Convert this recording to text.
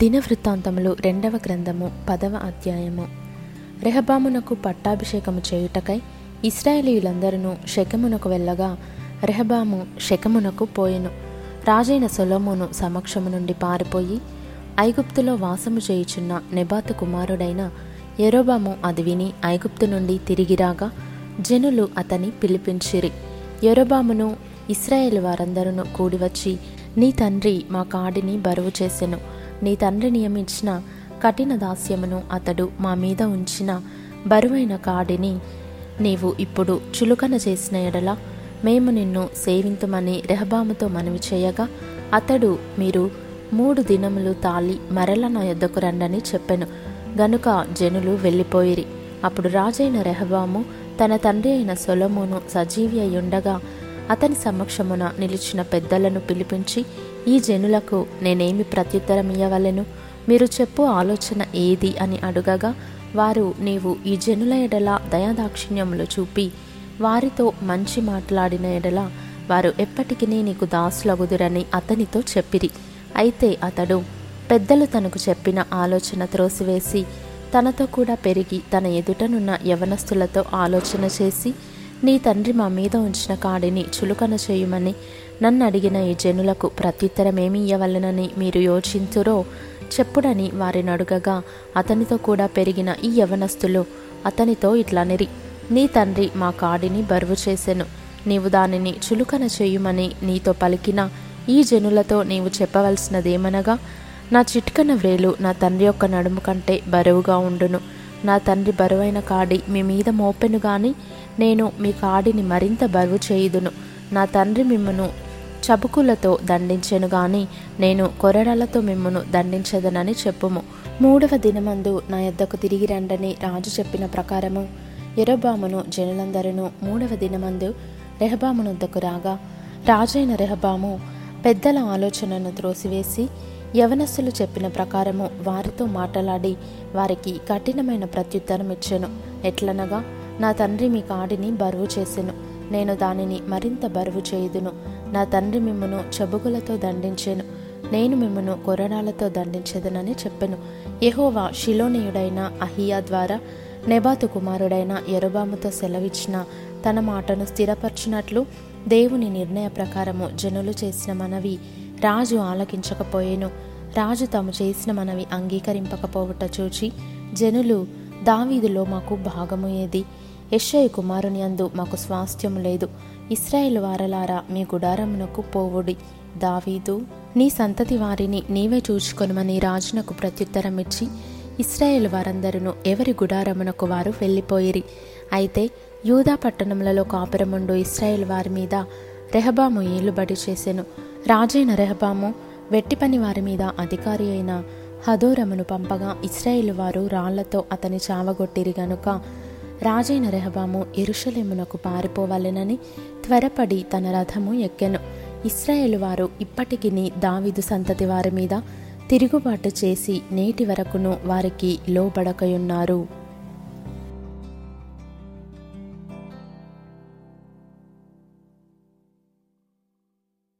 దినవృత్తాంతములు రెండవ గ్రంథము పదవ అధ్యాయము. రెహబామునకు పట్టాభిషేకము చేయుటకై ఇస్రాయేలీయులందరూ శకమునకు వెళ్ళగా రెహబాము శకమునకు పోయెను. రాజైన సొలోమును సమక్షము నుండి పారిపోయి ఐగుప్తులో వాసము చేయుచున్న నెబాతు కుమారుడైన యెరోబాము అది విని ఐగుప్తు నుండి తిరిగి రాగా జనులు అతని పిలిపించిరి. యెరోబామును ఇస్రాయేల్ వారందరూ కూడివచ్చి నీ తండ్రి మా కాడిని బరువు చేసెను. నీ తండ్రి నియమించిన కఠిన దాస్యమును అతడు మా మీద ఉంచిన బరువైన కాడిని నీవు ఇప్పుడు చులుకన చేసిన ఎడల మేము నిన్ను సేవింతుమని రెహబాముతో మనవి చేయగా అతడు మీరు మూడు దినములు తాళి మరల నా యొద్దకు రండని చెప్పెను. గనుక జనులు వెళ్ళిపోయిరి. అప్పుడు రాజైన రెహబాము తన తండ్రి అయిన సొలమును సజీవి అయ్యుండగా అతని సమక్షమున నిలిచిన పెద్దలను పిలిపించి ఈ జనులకు నేనేమి ప్రత్యుత్తరం ఇయ్యవలెను మీరు చెప్పు ఆలోచన ఏది? అని అడుగగా వారు నీవు ఈ జనుల ఎడల దయాదాక్షిణ్యములు చూపి వారితో మంచి మాట్లాడిన ఎడల వారు ఎప్పటికీ నీకు దాసులగుదురని అతనితో చెప్పిరి. అయితే అతడు పెద్దలు తనకు చెప్పిన ఆలోచన త్రోసివేసి తనతో కూడా పెరిగి తన ఎదుటనున్న యవనస్తులతో ఆలోచన చేసి నీ తండ్రి మా మీద ఉంచిన కాడిని చులుకన చేయమని నన్ను అడిగిన ఈ జనులకు ప్రత్యుత్తరమేమి ఇవ్వవలనని మీరు యోచించురో? చెప్పుడని వారిని అడుగగా అతనితో కూడా పెరిగిన ఈ యవనస్తులు అతనితో ఇట్లనిరి నీ తండ్రి మా కాడిని బరువు చేసెను. నీవు దానిని చులుకన చేయుమని నీతో పలికిన ఈ జనులతో నీవు చెప్పవలసినదేమనగా నా చిట్కన వ్రేలు నా తండ్రి యొక్క నడుము కంటే బరువుగా ఉండును. నా తండ్రి బరువైన కాడి మీ మీద మోపెను గాని నేను మీ కాడిని మరింత బరువు చేయుదును. నా తండ్రి మిమ్మను చబుకులతో దండించెను గాని నేను కొరడలతో మిమ్మను దండించదనని చెప్పుము. మూడవ దినమందు నా యొద్దకు తిరిగి రండని రాజు చెప్పిన ప్రకారము ఎరబామును జనులందరూ మూడవ దినమందు రెహబామునొద్దకు రాగా రాజైన రెహబాము పెద్దల ఆలోచనను త్రోసివేసి యవనస్సులు చెప్పిన ప్రకారము వారితో మాట్లాడి వారికి కఠినమైన ప్రత్యుత్తరం ఇచ్చెను. ఎట్లనగా నా తండ్రి మీ కాడిని బరువు చేసెను. నేను దానిని మరింత బరువు చేయుదును. నా తండ్రి మిమ్మను చెబుగులతో దండించెను. నేను మిమ్మను కొరడాలతో దండించదనని చెప్పెను. యహోవా షిలోనియుడైన అహియా ద్వారా నెబాతు కుమారుడైన ఎరుబాముతో సెలవిచ్చిన తన మాటను స్థిరపరిచినట్లు దేవుని నిర్ణయ ప్రకారము జనులు చేసిన మనవి. రాజు ఆలకించకపోయేను. రాజు తాము చేసిన మనవి అంగీకరింపకపోవుట చూచి జనులు దావీదులో మాకు భాగము ఏది? యెషయ కుమారుని అందు మాకు స్వాస్థ్యము లేదు. ఇస్రాయేల్ వారలారా మీ గుడారమునకు పోవుడి. దావీదు నీ సంతతి వారిని నీవే చూచుకొనమని రాజునకు ప్రత్యుత్తరం ఇచ్చి ఇస్రాయేల్ వారందరూ ఎవరి గుడారమునకు వారు వెళ్ళిపోయిరి? అయితే యూదా పట్టణములలో కాపురముండు ఇస్రాయేల్ వారి మీద రెహబాము ఏలుబడి చేసెను. రాజైన రెహబాము వెట్టి పని వారి మీద అధికారి అయిన హదోరమును పంపగా ఇస్రాయేల్ వారు రాళ్ళతో అతని చావగొట్టిరి గనుక రాజైన రెహబాము ఎరుషలేమునకు పారిపోవాలెనని త్వరపడి తన రథము ఎక్కెను. ఇస్రాయేల్ వారు ఇప్పటికిని దావిదు సంతతి వారి మీద తిరుగుబాటు చేసి నేటి వరకును వారికి లోబడకయున్నారు.